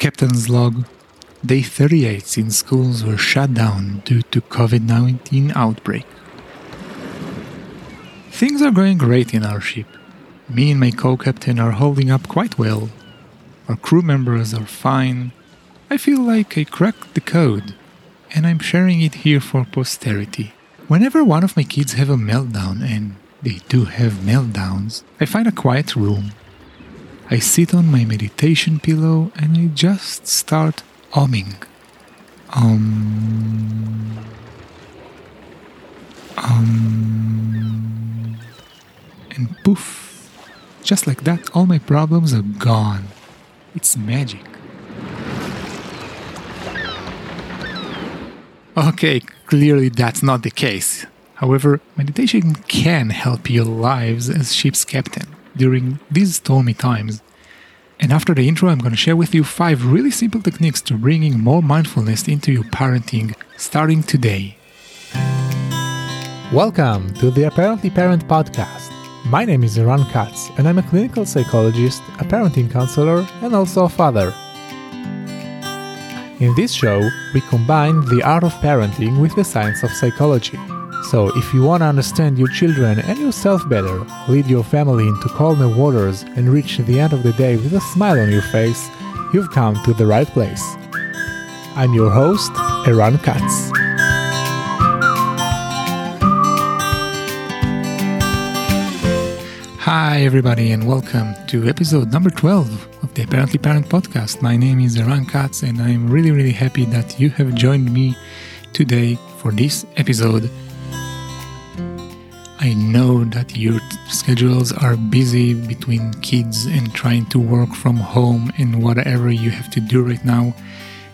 Captain's log. Day 38 since schools were shut down due to COVID-19 outbreak. Things are going great in our ship. Me and my co-captain are holding up quite well. Our crew members are fine. I feel like I cracked the code, and I'm sharing it here for posterity. Whenever one of my kids have a meltdown, and they do have meltdowns, I find a quiet room. I sit on my meditation pillow and I just start humming. Um. Um. And poof. Just like that, all my problems are gone. It's magic. Okay, clearly that's not the case. However, meditation can help your lives as ship's captain during these stormy times. And after the intro, I'm going to share with you five really simple techniques to bringing more mindfulness into your parenting starting today. Welcome to the Apparently Parent podcast. My name is Eran Katz, and I'm a clinical psychologist, a parenting counselor, and also a father. In this show, we combine the art of parenting with the science of psychology. So, if you want to understand your children and yourself better, lead your family into calmer waters, and reach the end of the day with a smile on your face, you've come to the right place. I'm your host, Eran Katz. Hi, everybody, and welcome to episode number 12 of the Apparently Parent podcast. My name is Eran Katz, and I'm really, really happy that you have joined me today for this episode. I know that your schedules are busy between kids and trying to work from home and whatever you have to do right now.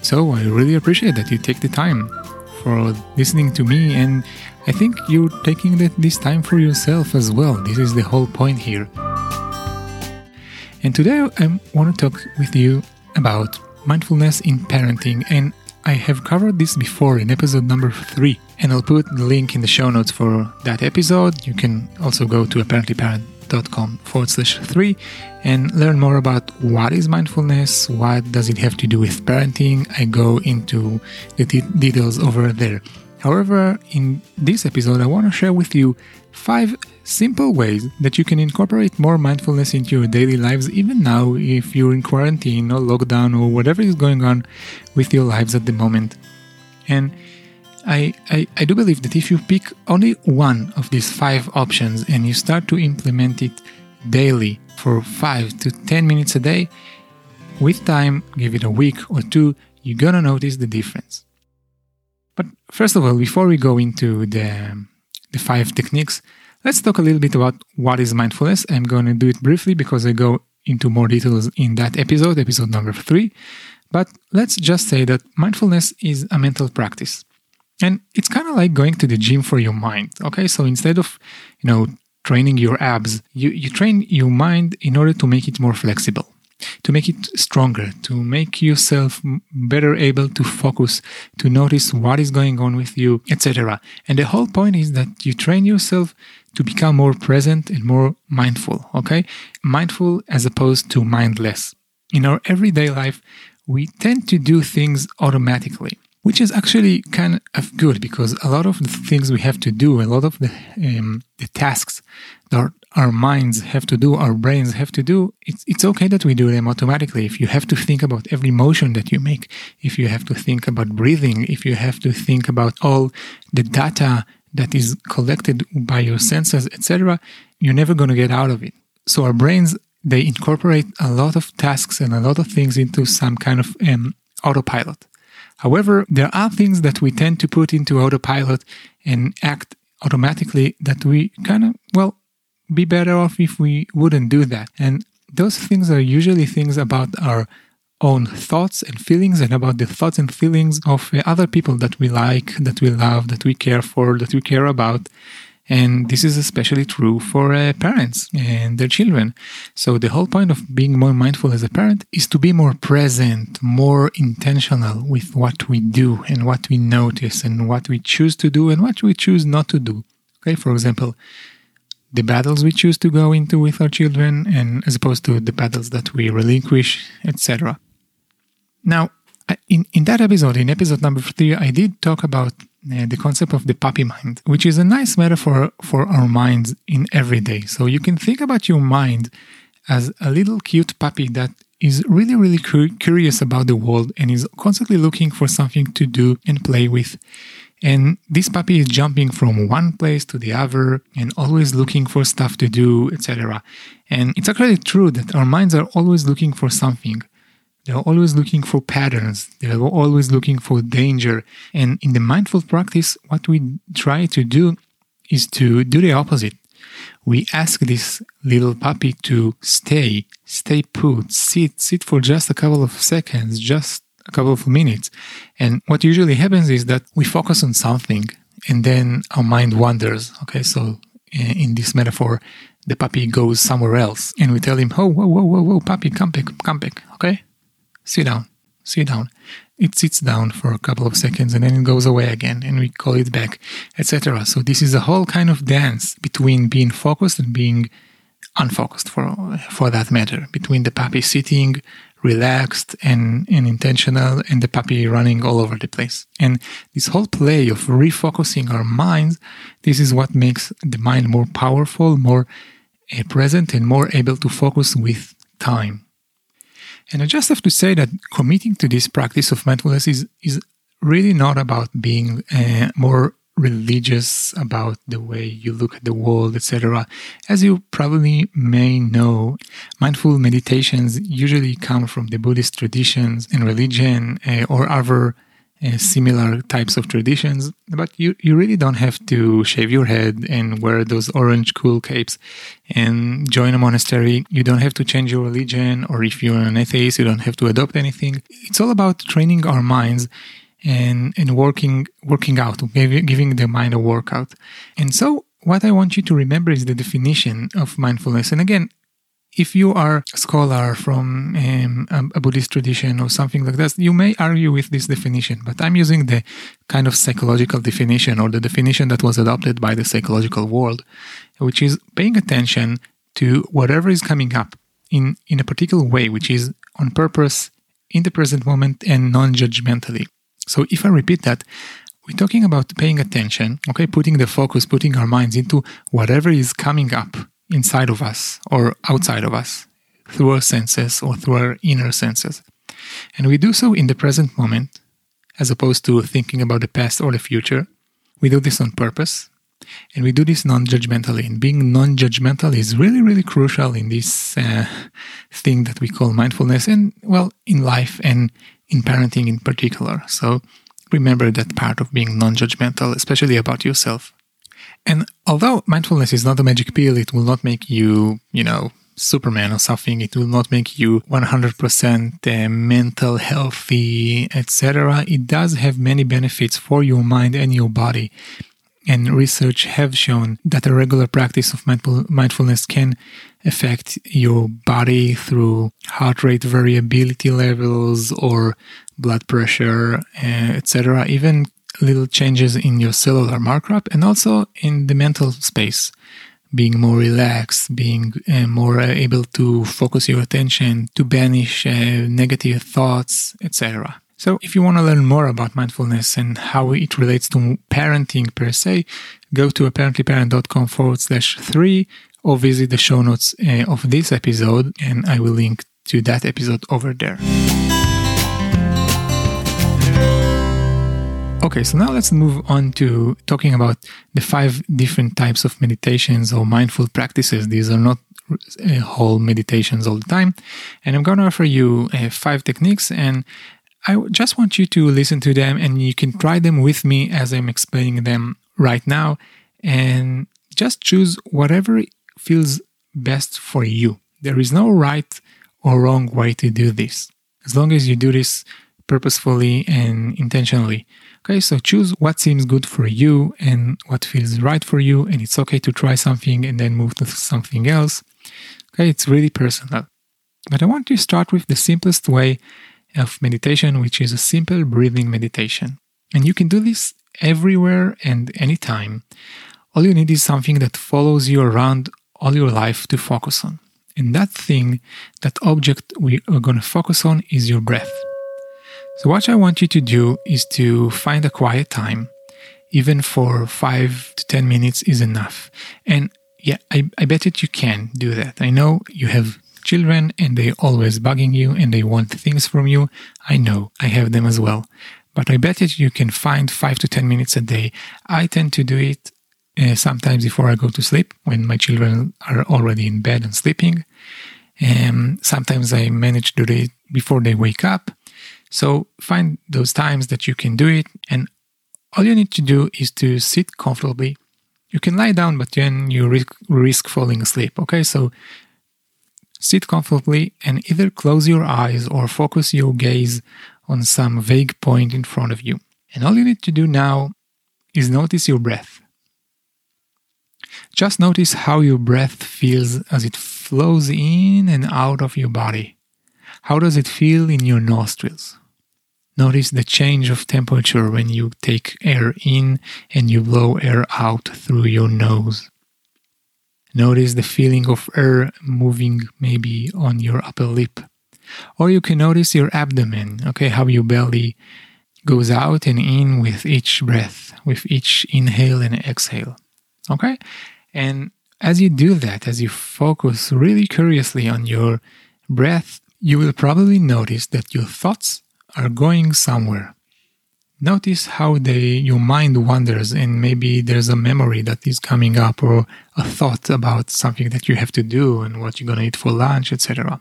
So I really appreciate that you take the time for listening to me and I think you're taking this time for yourself as well. This is the whole point here. And today I want to talk with you about mindfulness in parenting. And I have covered this before in episode number three. And I'll put the link in the show notes for that episode. You can also go to apparentlyparent.com forward slash three and learn more about what is mindfulness, what does it have to do with parenting. I go into the de- details over there. However, in this episode, I want to share with you five simple ways that you can incorporate more mindfulness into your daily lives, even now if you're in quarantine or lockdown or whatever is going on with your lives at the moment. And I, I, I do believe that if you pick only one of these five options and you start to implement it daily for five to ten minutes a day, with time, give it a week or two, you're gonna notice the difference. But first of all, before we go into the, five techniques, let's talk a little bit about what is mindfulness. I'm going to do it briefly because I go into more details in that episode, episode number three. But let's just say that mindfulness is a mental practice. And it's kind of like going to the gym for your mind. Okay, so instead of, you know, training your abs, you, you train your mind in order to make it more flexible to make it stronger, to make yourself better able to focus, to notice what is going on with you, etc. And the whole point is that you train yourself to become more present and more mindful, okay? Mindful as opposed to mindless. In our everyday life, we tend to do things automatically which is actually kind of good because a lot of the things we have to do, a lot of the um, the tasks that our minds have to do, our brains have to do, it's it's okay that we do them automatically. If you have to think about every motion that you make, if you have to think about breathing, if you have to think about all the data that is collected by your senses, etc., you're never going to get out of it. So our brains they incorporate a lot of tasks and a lot of things into some kind of um, autopilot. However, there are things that we tend to put into autopilot and act automatically that we kind of, well, be better off if we wouldn't do that. And those things are usually things about our own thoughts and feelings and about the thoughts and feelings of other people that we like, that we love, that we care for, that we care about. And this is especially true for uh, parents and their children. So the whole point of being more mindful as a parent is to be more present, more intentional with what we do and what we notice and what we choose to do and what we choose not to do. Okay. For example, the battles we choose to go into with our children and as opposed to the battles that we relinquish, etc. Now, in, in that episode, in episode number three, I did talk about uh, the concept of the puppy mind, which is a nice metaphor for our minds in every day. So you can think about your mind as a little cute puppy that is really, really curious about the world and is constantly looking for something to do and play with. And this puppy is jumping from one place to the other and always looking for stuff to do, etc. And it's actually true that our minds are always looking for something. They're always looking for patterns. They're always looking for danger. And in the mindful practice, what we try to do is to do the opposite. We ask this little puppy to stay, stay put, sit, sit for just a couple of seconds, just a couple of minutes. And what usually happens is that we focus on something and then our mind wanders. Okay. So eh, in this metaphor, the puppy goes somewhere else and we tell him, Oh, whoa, whoa, whoa, whoa, puppy, come back, come back. Okay. Sit down, sit down. It sits down for a couple of seconds and then it goes away again and we call it back, etc. So this is a whole kind of dance between being focused and being unfocused for, for that matter, between the puppy sitting, relaxed and, and intentional and the puppy running all over the place. And this whole play of refocusing our minds, this is what makes the mind more powerful, more uh, present and more able to focus with time. And I just have to say that committing to this practice of mindfulness is, is really not about being uh, more religious about the way you look at the world, etc. As you probably may know, mindful meditations usually come from the Buddhist traditions and religion uh, or other uh, similar types of traditions, but you, you really don't have to shave your head and wear those orange cool capes and join a monastery. You don't have to change your religion, or if you're an atheist, you don't have to adopt anything. It's all about training our minds and and working working out, giving the mind a workout. And so, what I want you to remember is the definition of mindfulness. And again, if you are a scholar from um, a Buddhist tradition or something like that, you may argue with this definition, but I'm using the kind of psychological definition or the definition that was adopted by the psychological world, which is paying attention to whatever is coming up in, in a particular way, which is on purpose, in the present moment, and non judgmentally. So if I repeat that, we're talking about paying attention, okay, putting the focus, putting our minds into whatever is coming up inside of us or outside of us through our senses or through our inner senses. And we do so in the present moment as opposed to thinking about the past or the future. We do this on purpose and we do this non judgmentally. And being non judgmental is really, really crucial in this uh, thing that we call mindfulness and, well, in life and in parenting in particular. So remember that part of being non judgmental, especially about yourself. And although mindfulness is not a magic pill, it will not make you, you know, Superman or something. It will not make you 100% uh, mental healthy, etc. It does have many benefits for your mind and your body. And research have shown that a regular practice of mindfulness can affect your body through heart rate variability levels or blood pressure, uh, etc. Even little changes in your cellular markup and also in the mental space being more relaxed, being uh, more uh, able to focus your attention, to banish negative thoughts, etc. So, if you want to learn more about mindfulness and how it relates to parenting per se, go to apparentlyparent.com forward slash three or visit the show notes uh, of this episode, and I will link to that episode over there. Okay, so now let's move on to talking about the five different types of meditations or mindful practices. These are not uh, whole meditations all the time. And I'm going to offer you uh, five techniques, and I just want you to listen to them and you can try them with me as I'm explaining them right now. And just choose whatever feels best for you. There is no right or wrong way to do this. As long as you do this purposefully and intentionally. Okay, so choose what seems good for you and what feels right for you, and it's okay to try something and then move to something else. Okay, it's really personal. But I want to start with the simplest way of meditation, which is a simple breathing meditation. And you can do this everywhere and anytime. All you need is something that follows you around all your life to focus on. And that thing, that object we are going to focus on is your breath. So, what I want you to do is to find a quiet time, even for five to 10 minutes is enough. And yeah, I, I bet that you can do that. I know you have children and they always bugging you and they want things from you. I know I have them as well. But I bet that you can find five to 10 minutes a day. I tend to do it uh, sometimes before I go to sleep when my children are already in bed and sleeping. And sometimes I manage to do it before they wake up. So find those times that you can do it. And all you need to do is to sit comfortably. You can lie down, but then you risk, risk falling asleep. Okay, so sit comfortably and either close your eyes or focus your gaze on some vague point in front of you. And all you need to do now is notice your breath. Just notice how your breath feels as it flows in and out of your body. How does it feel in your nostrils? Notice the change of temperature when you take air in and you blow air out through your nose. Notice the feeling of air moving maybe on your upper lip. Or you can notice your abdomen, okay, how your belly goes out and in with each breath, with each inhale and exhale. Okay? And as you do that, as you focus really curiously on your breath, you will probably notice that your thoughts are going somewhere. Notice how they your mind wanders and maybe there's a memory that is coming up or a thought about something that you have to do and what you're going to eat for lunch, etc.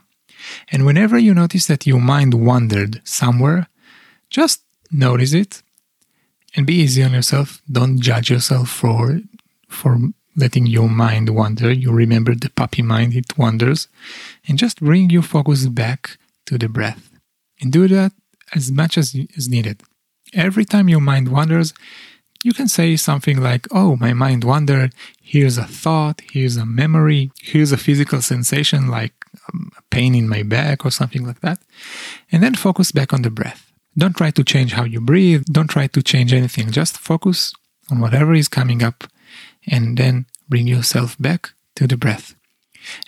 And whenever you notice that your mind wandered somewhere, just notice it and be easy on yourself. Don't judge yourself for for letting your mind wander. You remember the puppy mind, it wanders. And just bring your focus back to the breath. And do that as much as is needed. Every time your mind wanders, you can say something like, Oh, my mind wandered. Here's a thought. Here's a memory. Here's a physical sensation like um, a pain in my back or something like that. And then focus back on the breath. Don't try to change how you breathe. Don't try to change anything. Just focus on whatever is coming up and then bring yourself back to the breath.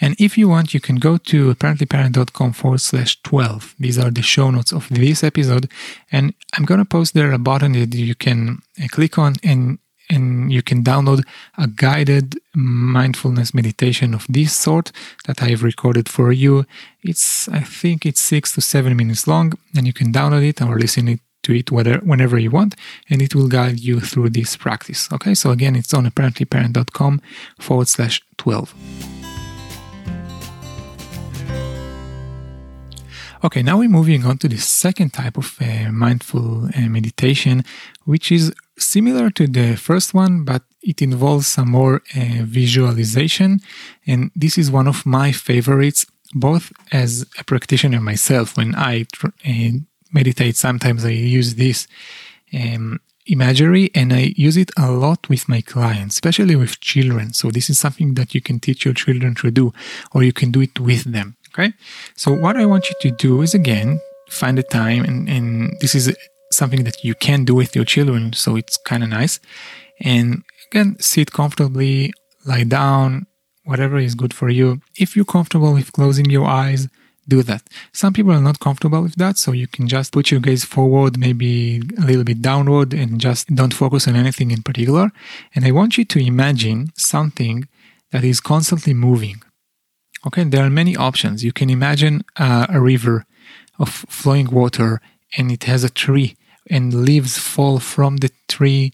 And if you want, you can go to apparentlyparent.com forward slash 12. These are the show notes of this episode. And I'm going to post there a button that you can uh, click on and and you can download a guided mindfulness meditation of this sort that I've recorded for you. It's, I think it's six to seven minutes long, and you can download it or listen to it whether, whenever you want, and it will guide you through this practice. Okay, so again, it's on apparentlyparent.com forward slash 12. Okay, now we're moving on to the second type of uh, mindful uh, meditation, which is similar to the first one, but it involves some more uh, visualization. And this is one of my favorites, both as a practitioner myself. When I tr- uh, meditate, sometimes I use this um, imagery and I use it a lot with my clients, especially with children. So this is something that you can teach your children to do, or you can do it with them. Okay. So what I want you to do is again, find a time and, and this is something that you can do with your children. So it's kind of nice. And again, sit comfortably, lie down, whatever is good for you. If you're comfortable with closing your eyes, do that. Some people are not comfortable with that, so you can just put your gaze forward, maybe a little bit downward, and just don't focus on anything in particular. And I want you to imagine something that is constantly moving. Okay, there are many options. You can imagine uh, a river of flowing water and it has a tree and leaves fall from the tree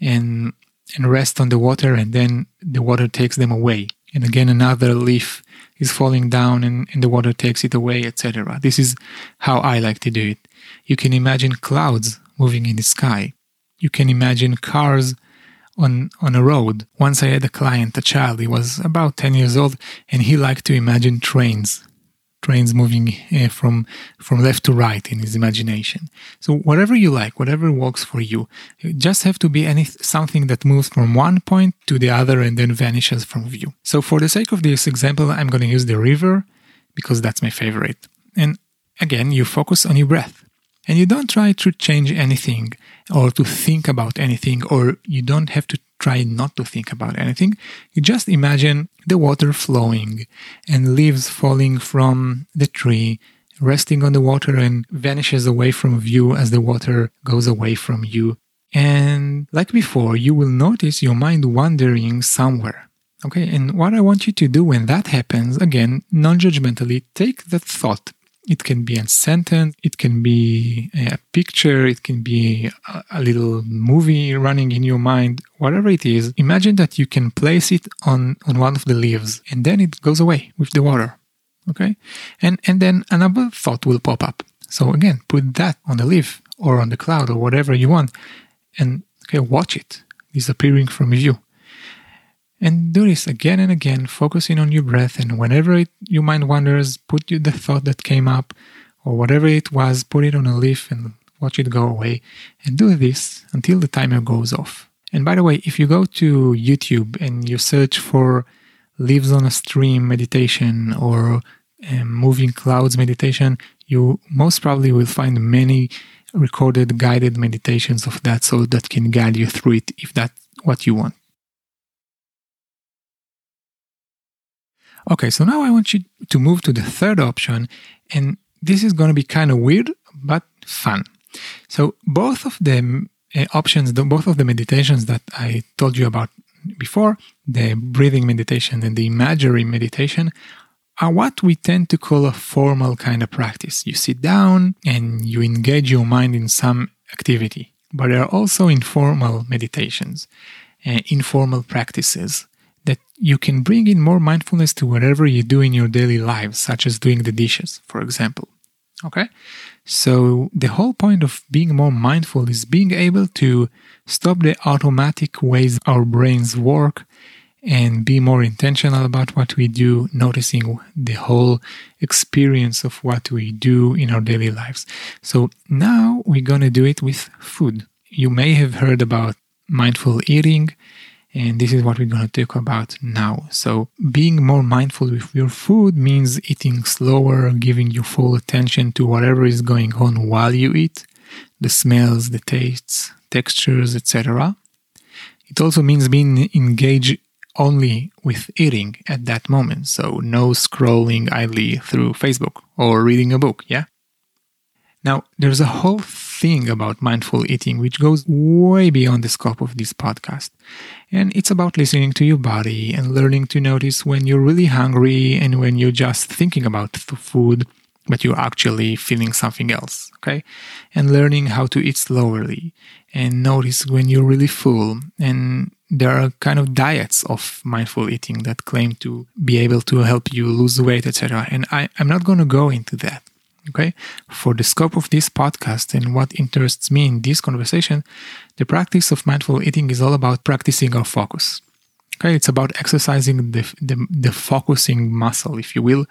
and and rest on the water and then the water takes them away. And again another leaf is falling down and, and the water takes it away etc this is how i like to do it. You can imagine clouds moving in the sky. You can imagine cars on on a road. Once I had a client, a child, he was about 10 years old, and he liked to imagine trains, trains moving uh, from from left to right in his imagination. So whatever you like, whatever works for you, you just have to be any something that moves from one point to the other and then vanishes from view. So for the sake of this example, I'm going to use the river because that's my favorite. And again, you focus on your breath. And you don't try to change anything or to think about anything, or you don't have to try not to think about anything. You just imagine the water flowing and leaves falling from the tree resting on the water and vanishes away from view as the water goes away from you. And like before, you will notice your mind wandering somewhere. Okay, and what I want you to do when that happens, again, non judgmentally, take that thought. It can be a sentence, it can be a picture, it can be a, little movie running in your mind, whatever it is. Imagine that you can place it on, on one of the leaves and then it goes away with the water. Okay, and, and then another thought will pop up. So again, put that on the leaf or on the cloud or whatever you want and okay, watch it disappearing from you and do this again and again, focusing on your breath. And whenever it, your mind wanders, put the thought that came up or whatever it was, put it on a leaf and watch it go away. And do this until the timer goes off. And by the way, if you go to YouTube and you search for leaves on a stream meditation or um, moving clouds meditation, you most probably will find many recorded guided meditations of that so that can guide you through it if that's what you want. Okay, so now I want you to move to the third option, and this is going to be kind of weird, but fun. So both of the uh, options, the, both of the meditations that I told you about before, the breathing meditation and the imagery meditation, are what we tend to call a formal kind of practice. You sit down and you engage your mind in some activity, but there are also informal meditations, uh, informal practices you can bring in more mindfulness to whatever you do in your daily lives, such as doing the dishes, for example. Okay? So, the whole point of being more mindful is being able to stop the automatic ways our brains work and be more intentional about what we do, noticing the whole experience of what we do in our daily lives. So, now we're to do it with food. You may have heard about mindful eating and this is what we're going to talk about now. So, being more mindful with your food means eating slower, giving your full attention to whatever is going on while you eat the smells, the tastes, textures, etc. It also means being engaged only with eating at that moment. So, no scrolling idly through Facebook or reading a book, yeah? Now, there's a whole thing about mindful eating which goes way beyond the scope of this podcast. And it's about listening to your body and learning to notice when you're really hungry and when you're just thinking about food, but you're actually feeling something else, okay? And learning how to eat slowly and notice when you're really full. And there are kind of diets of mindful eating that claim to be able to help you lose weight, etc. And I, I'm not going to go into that Okay. For the scope of this podcast and what interests me in this conversation, the practice of mindful eating is all about practicing our focus. Okay. It's about exercising the, the, the focusing muscle, if you will.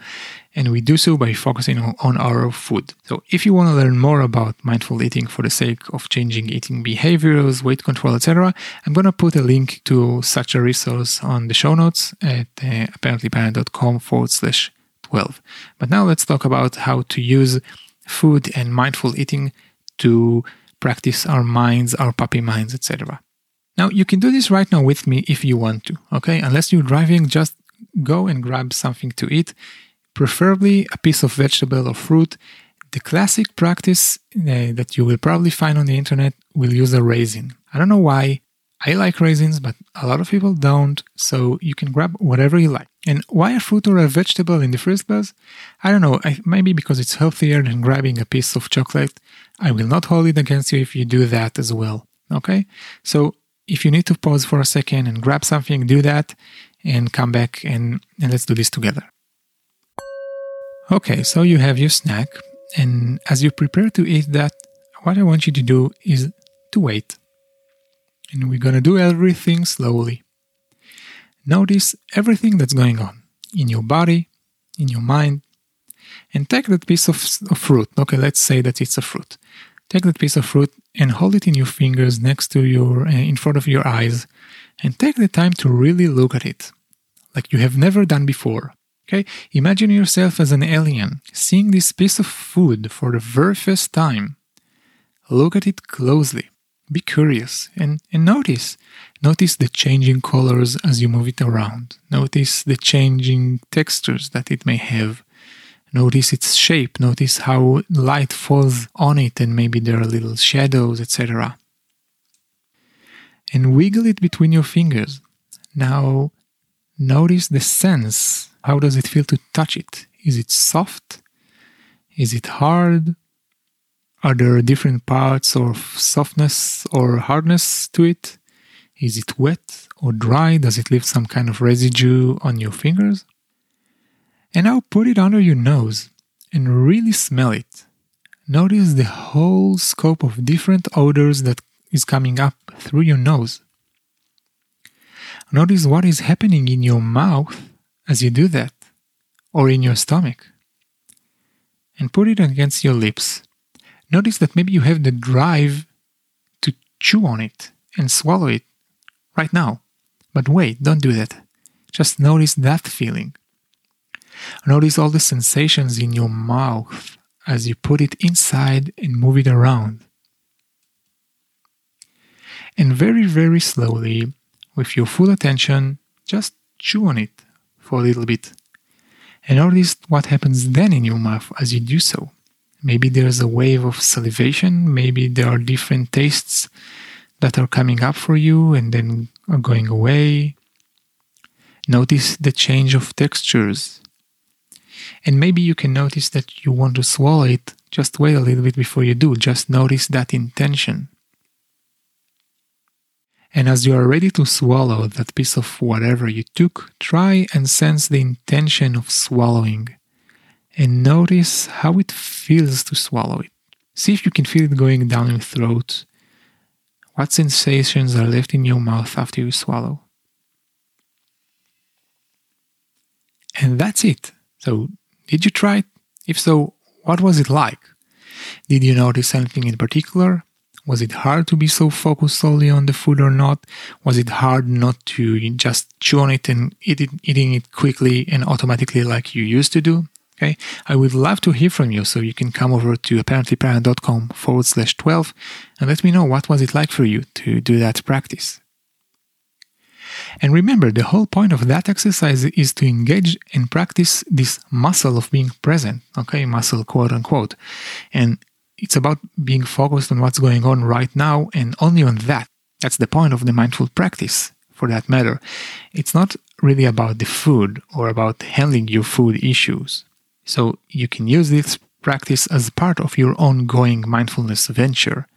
And we do so by focusing on, on our food. So if you want to learn more about mindful eating for the sake of changing eating behaviors, weight control, etc., I'm going to put a link to such a resource on the show notes at uh, apparentlyparent.com forward slash 12. But now let's talk about how to use food and mindful eating to practice our minds, our puppy minds, etc. Now, you can do this right now with me if you want to, okay? Unless you're driving, just go and grab something to eat, preferably a piece of vegetable or fruit. The classic practice uh, that you will probably find on the internet will use a raisin. I don't know why. I like raisins, but a lot of people don't, so you can grab whatever you like. And why a fruit or a vegetable in the first place? I don't know, I, maybe because it's healthier than grabbing a piece of chocolate. I will not hold it against you if you do that as well. Okay? So if you need to pause for a second and grab something, do that and come back and, and let's do this together. Okay, so you have your snack, and as you prepare to eat that, what I want you to do is to wait and we're to do everything slowly. Notice everything that's going on in your body, in your mind, and take that piece of, of, fruit. Okay, let's say that it's a fruit. Take that piece of fruit and hold it in your fingers next to your, uh, in front of your eyes, and take the time to really look at it, like you have never done before. Okay, imagine yourself as an alien seeing this piece of food for the very first time. Look at it closely be curious and, and notice. Notice the changing colors as you move it around. Notice the changing textures that it may have. Notice its shape, notice how light falls on it, and maybe there are little shadows, etc. And wiggle it between your fingers. Now, notice the sense. How does it feel to touch it? Is it soft? Is it hard? Are there different parts of softness or hardness to it? Is it wet or dry? Does it leave some kind of residue on your fingers? And now put it under your nose and really smell it. Notice the whole scope of different odors that is coming up through your nose. Notice what is happening in your mouth as you do that, or in your stomach. And put it against your lips. Notice that maybe you have the drive to chew on it and swallow it right now. But wait, don't do that. Just notice that feeling. Notice all the sensations in your mouth as you put it inside and move it around. And very, very slowly, with your full attention, just chew on it for a little bit. And notice what happens then in your mouth as you do so. Maybe there's a wave of salivation, maybe there are different tastes that are coming up for you and then are going away. Notice the change of textures and maybe you can notice that you want to swallow it. Just wait a little bit before you do. Just notice that intention. And as you are ready to swallow that piece of whatever you took, try and sense the intention of swallowing. And notice how it feels to swallow it. See if you can feel it going down your throat. What sensations are left in your mouth after you swallow? And that's it. So did you try it? If so, what was it like? Did you notice anything in particular? Was it hard to be so focused solely on the food or not? Was it hard not to just chew on it and eat it, eating it quickly and automatically like you used to do? Okay. I would love to hear from you. So you can come over to apparentlyparent.com forward slash 12 and let me know what was it like for you to do that practice. And remember, the whole point of that exercise is to engage and practice this muscle of being present, okay, muscle quote unquote. And it's about being focused on what's going on right now and only on that. That's the point of the mindful practice, for that matter. It's not really about the food or about handling your food issues. So you can use this practice as part of your ongoing mindfulness venture.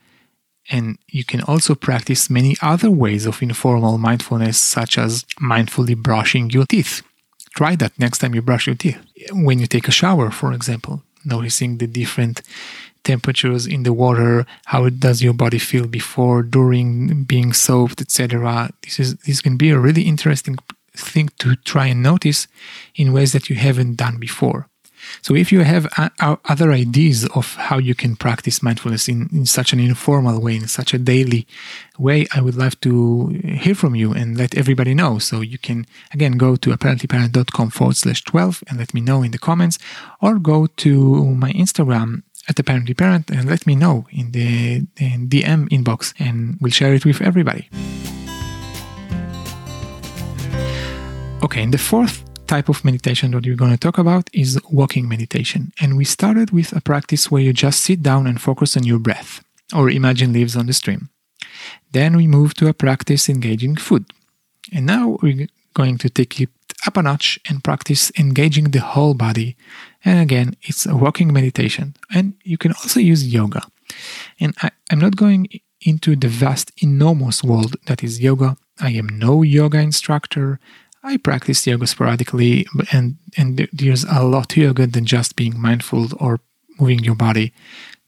And you can also practice many other ways of informal mindfulness, such as mindfully brushing your teeth. Try that next time you brush your teeth. When you take a shower, for example, noticing the different temperatures in the water, how it does your body feel before, during being soaked, etc. This is this can be a really interesting thing to try and notice in ways that you haven't done before. So if you have other ideas of how you can practice mindfulness in, in such an informal way, in such a daily way, I would love to hear from you and let everybody know. So you can, again, go to apparentlyparent.com forward slash 12 and let me know in the comments or go to my Instagram at apparently parent and let me know in the in DM inbox and we'll share it with everybody. Okay, and the fourth type of meditation that we're going to talk about is walking meditation. And we started with a practice where you just sit down and focus on your breath, or imagine leaves on the stream. Then we moved to a practice engaging food. And now we're going to take it up a notch and practice engaging the whole body. And again, it's a walking meditation. And you can also use yoga. And I, I'm not going into the vast, enormous world that is yoga. I am no yoga instructor. I practice yoga sporadically, and and there's a lot to yoga than just being mindful or moving your body.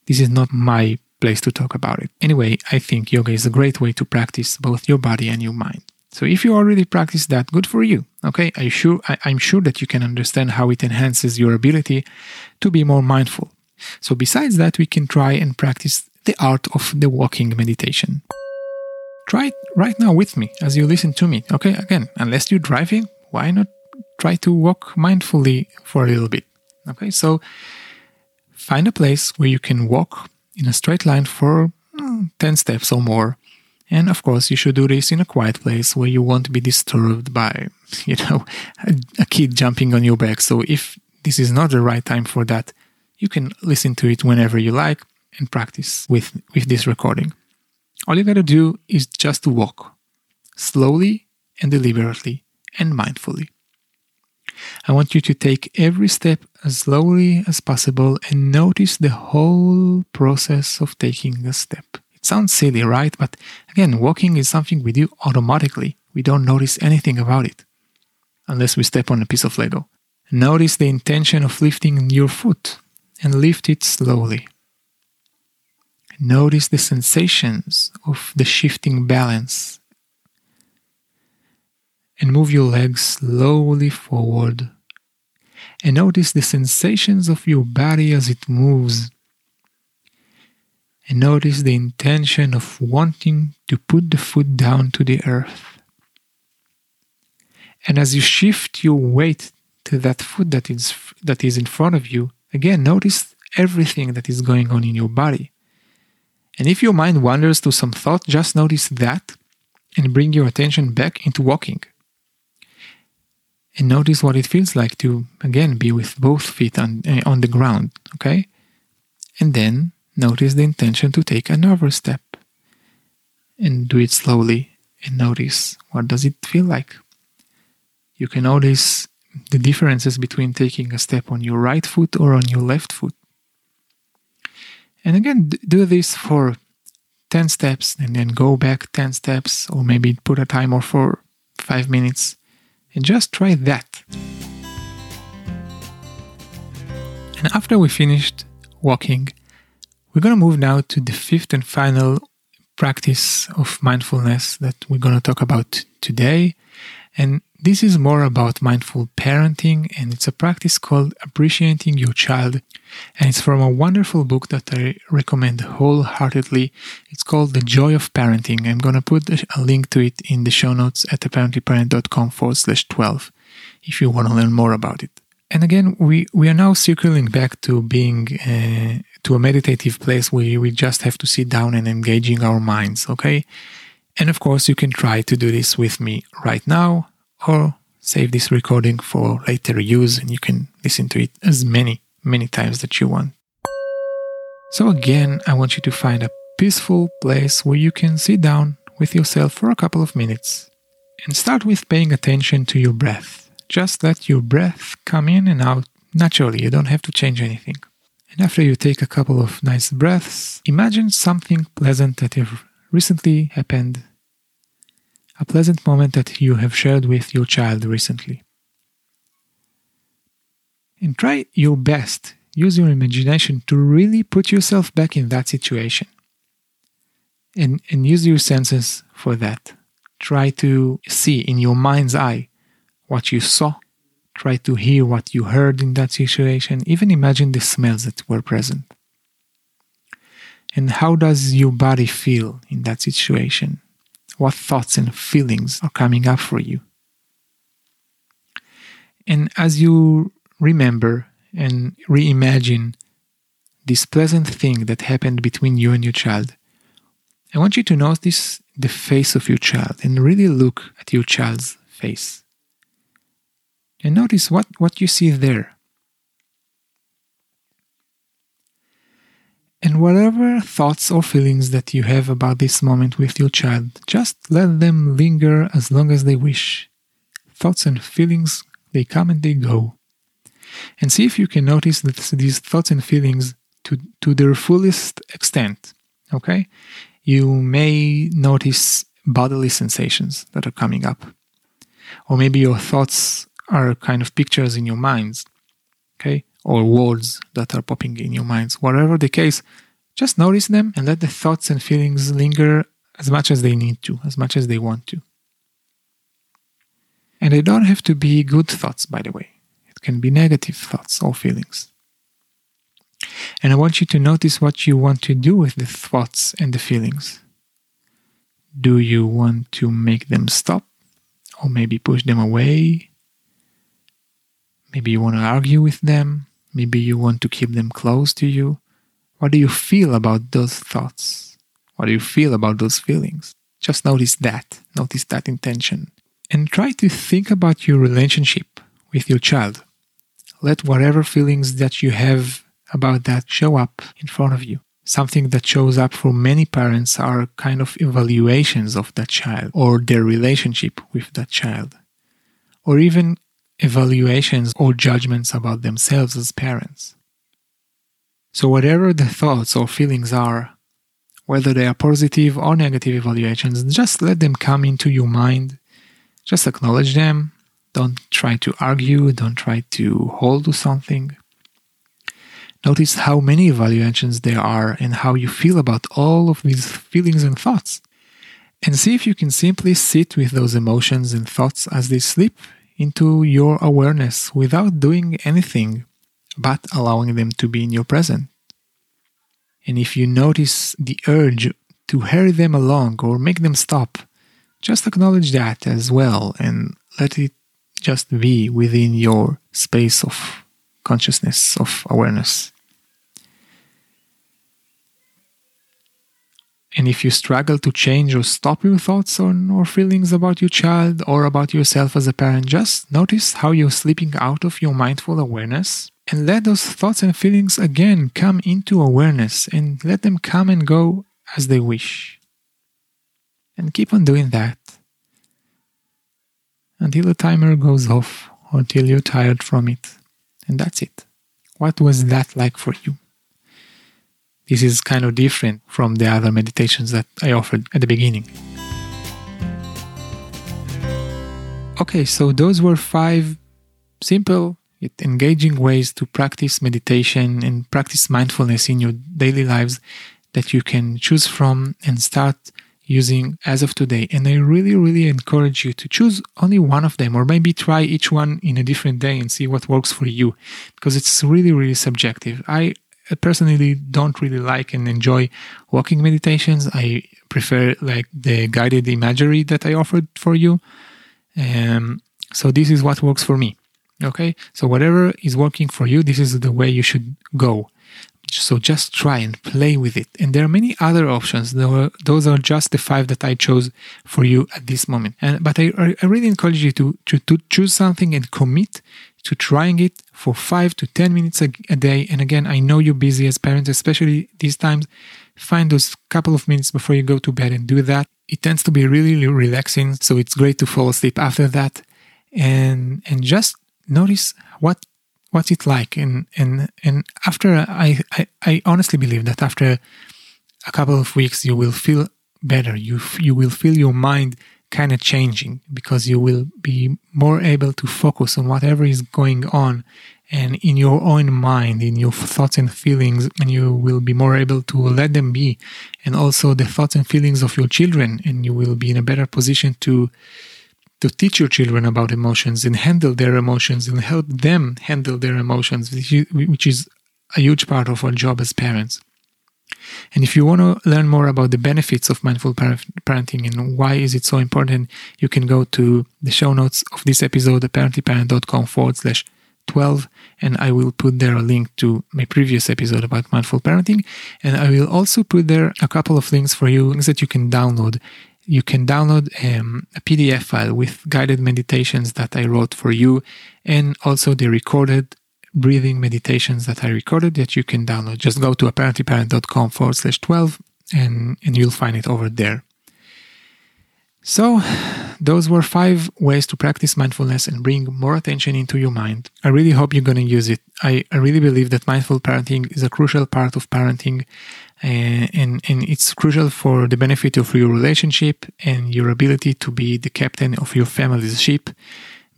This is not my place to talk about it. Anyway, I think yoga is a great way to practice both your body and your mind. So if you already practice that, good for you. Okay, I sure I, I'm sure that you can understand how it enhances your ability to be more mindful. So besides that, we can try and practice the art of the walking meditation. Try it right now with me as you listen to me. Okay, again, unless you're driving, why not try to walk mindfully for a little bit? Okay, so find a place where you can walk in a straight line for mm, 10 steps or more. And of course, you should do this in a quiet place where you won't be disturbed by, you know, a, a kid jumping on your back. So if this is not the right time for that, you can listen to it whenever you like and practice with, with this recording. All you gotta do is just walk slowly and deliberately and mindfully. I want you to take every step as slowly as possible and notice the whole process of taking a step. It sounds silly, right? But again, walking is something we do automatically. We don't notice anything about it unless we step on a piece of Lego. Notice the intention of lifting your foot and lift it slowly. Notice the sensations of the shifting balance and move your legs slowly forward. And notice the sensations of your body as it moves. And notice the intention of wanting to put the foot down to the earth. And as you shift your weight to that foot that is, that is in front of you, again, notice everything that is going on in your body. And if your mind wanders to some thought, just notice that and bring your attention back into walking. And notice what it feels like to again be with both feet on, uh, on the ground okay? And then notice the intention to take another step. And do it slowly and notice what does it feel like. You can notice the differences between taking a step on your right foot or on your left foot and again do this for 10 steps and then go back 10 steps or maybe put a timer for 5 minutes and just try that. And after we finished walking, we're going to move now to the fifth and final practice of mindfulness that we're going to talk about today. And this is more about mindful parenting, and it's a practice called Appreciating Your Child. And it's from a wonderful book that I recommend wholeheartedly. It's called The Joy of Parenting. I'm going to put a link to it in the show notes at apparentlyparent.com forward slash 12 if you want to learn more about it. And again, we, we are now circling back to being uh, to a meditative place where we just have to sit down and engaging our minds, okay? And of course, you can try to do this with me right now or save this recording for later use and you can listen to it as many, many times that you want. So, again, I want you to find a peaceful place where you can sit down with yourself for a couple of minutes and start with paying attention to your breath. Just let your breath come in and out naturally, you don't have to change anything. And after you take a couple of nice breaths, imagine something pleasant that have recently happened a pleasant moment that you have shared with your child recently. And try your best, use your imagination to really put yourself back in that situation. And, and use your senses for that. Try to see in your mind's eye what you saw. Try to hear what you heard in that situation. Even imagine the smells that were present. And how does your body feel in that situation? What thoughts and feelings are coming up for you. And as you remember and reimagine this pleasant thing that happened between you and your child, I want you to notice the face of your child and really look at your child's face. And notice what, what you see there. And whatever thoughts or feelings that you have about this moment with your child, just let them linger as long as they wish. Thoughts and feelings, they come and they go. And see if you can notice these thoughts and feelings to, to their fullest extent. Okay? You may notice bodily sensations that are coming up. Or maybe your thoughts are kind of pictures in your minds. Okay? Or words that are popping in your minds. Whatever the case, just notice them and let the thoughts and feelings linger as much as they need to, as much as they want to. And they don't have to be good thoughts, by the way. It can be negative thoughts or feelings. And I want you to notice what you want to do with the thoughts and the feelings. Do you want to make them stop? Or maybe push them away? Maybe you want to argue with them? Maybe you want to keep them close to you. What do you feel about those thoughts? What do you feel about those feelings? Just notice that. Notice that intention. And try to think about your relationship with your child. let whatever feelings that you have about that show up in front of you. Something that shows up for many parents are kind of evaluations of that child or their relationship with that child, or even evaluations or judgments about themselves as parents. So, whatever the thoughts or feelings are, whether they are positive or negative evaluations, just let them come into your mind. Just acknowledge them. Don't try to argue. Don't try to hold to something. Notice how many evaluations there are and how you feel about all of these feelings and thoughts. And see if you can simply sit with those emotions and thoughts as they slip into your awareness without doing anything but allowing them to be in your present. And if you notice the urge to hurry them along or make them stop, just acknowledge that as well and let it just be within your space of consciousness, of awareness. And if you struggle to change or stop your thoughts on, or feelings about your child or about yourself as a parent, just notice how you're slipping out of your mindful awareness and let those thoughts and feelings again come into awareness and let them come and go as they wish. And keep on doing that until the timer goes off or until you're tired from it. And that's it. What was that like for you? This is kind of different from the other meditations that I offered at the beginning. Okay, so those were five simple yet engaging ways to practice meditation and practice mindfulness in your daily lives that you can choose from and start using as of today. And I really, really encourage you to choose only one of them or maybe try each one in a different day and see what works for you because it's really, really subjective. I personally don't really like and enjoy walking meditations. I prefer like the guided imagery that I offered for you. Um, so this is what works for me. Okay. So whatever is working for you, this is the way you should go. So just try and play with it. And there are many other options. Those are just the five that I chose for you at this moment. And but I, I really encourage you to, to, to choose something and commit to trying it for five to 10 minutes a, a, day. And again, I know you're busy as parents, especially these times. Find those couple of minutes before you go to bed and do that. It tends to be really relaxing. So it's great to fall asleep after that. And, and just notice what what's it like and and and after I, I i honestly believe that after a couple of weeks you will feel better you you will feel your mind kind of changing because you will be more able to focus on whatever is going on and in your own mind in your thoughts and feelings and you will be more able to let them be and also the thoughts and feelings of your children and you will be in a better position to to teach your children about emotions and handle their emotions and help them handle their emotions, which is a huge part of our job as parents. And if you want to learn more about the benefits of mindful parenting and why is it so important, you can go to the show notes of this episode apparentlyparent.com forward slash 12, and I will put there a link to my previous episode about mindful parenting. And I will also put there a couple of links for you things that you can download. You can download um, a PDF file with guided meditations that I wrote for you and also the recorded breathing meditations that I recorded that you can download. Just go to apparentlyparent.com forward slash 12 and, and you'll find it over there. So, those were five ways to practice mindfulness and bring more attention into your mind. I really hope you're going to use it. I, I really believe that mindful parenting is a crucial part of parenting and, and, and it's crucial for the benefit of your relationship and your ability to be the captain of your family's ship.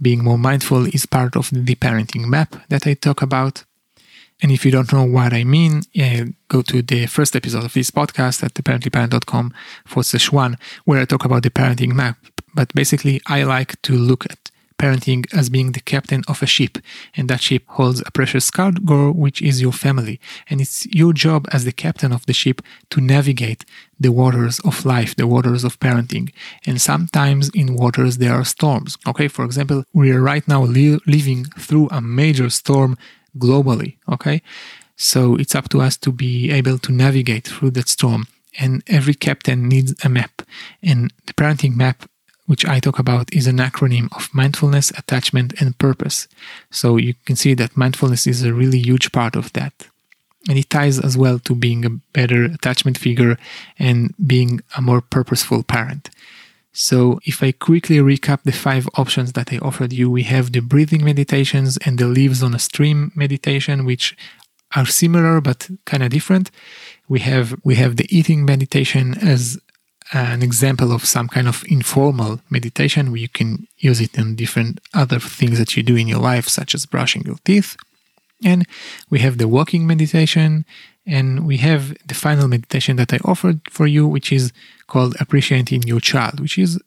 Being more mindful is part of the parenting map that I talk about. And if you don't know what I mean, uh, go to the first episode of this podcast at apparentlyparent.com forward slash one, where I talk about the parenting map. But basically, I like to look at parenting as being the captain of a ship, and that ship holds a precious cargo, which is your family. And it's your job as the captain of the ship to navigate the waters of life, the waters of parenting. And sometimes in waters there are storms. Okay, for example, we are right now li- living through a major storm globally. Okay, so it's up to us to be able to navigate through that storm. And every captain needs a map, and the parenting map which I talk about, is an acronym of mindfulness, attachment, and purpose. So you can see that mindfulness is a really huge part of that. And it ties as well to being a better attachment figure and being a more purposeful parent. So, if I quickly recap the five options that I offered you, we have the breathing meditations and the leaves on a stream meditation, which are similar but kind of different. We have we have the eating meditation as an example of some kind of informal meditation where you can use it in different other things that you do in your life, such as brushing your teeth. And we have the walking meditation, and we have the final meditation that I offered for you, which is called appreciating your child, which is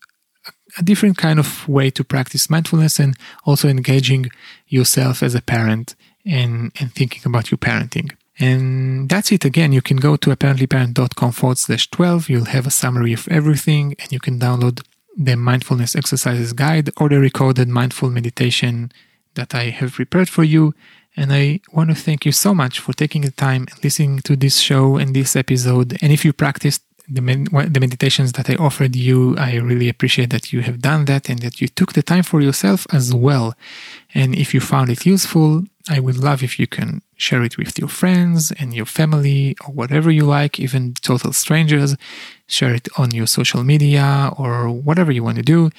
a different kind of way to practice mindfulness and also engaging yourself as a parent and, and thinking about your parenting. And that's it. Again, you can go to apparentlyparent.com forward slash 12. You'll have a summary of everything and you can download the mindfulness exercises guide or the recorded mindful meditation that I have prepared for you. And I want to thank you so much for taking the time and listening to this show and this episode. And if you practiced the, med- the meditations that I offered you, I really appreciate that you have done that and that you took the time for yourself as well. And if you found it useful, I would love if you can share it with your friends and your family or whatever you like, even total strangers. Share it on your social media or whatever you want to do.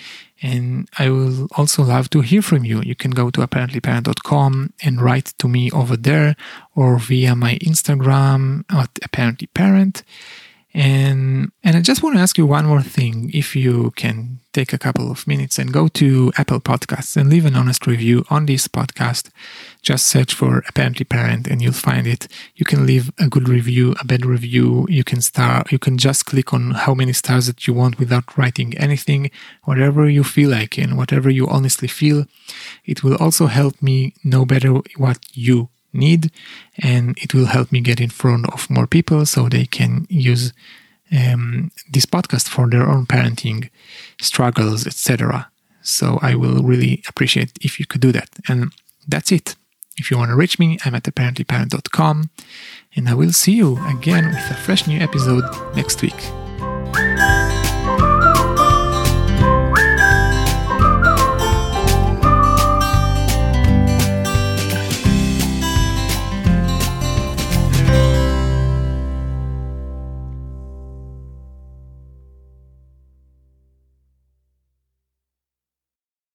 And I will also love to hear from you. You can go to apparentlyparent.com and write to me over there or via my Instagram at apparentlyparent. And and I just want to ask you one more thing. If you can take a couple of minutes and go to Apple Podcasts and leave an honest review on this podcast, just search for Apparently Parent and you'll find it. You can leave a good review, a bad review. You can start. You can just click on how many stars that you want without writing anything, whatever you feel like and whatever you honestly feel. It will also help me know better what you need and it will help me get in front of more people so they can use um, this podcast for their own parenting struggles etc so i will really appreciate if you could do that. And that's it. If you want to reach me i'm at apparentlyparent.com and i will see you again with a fresh new episode next week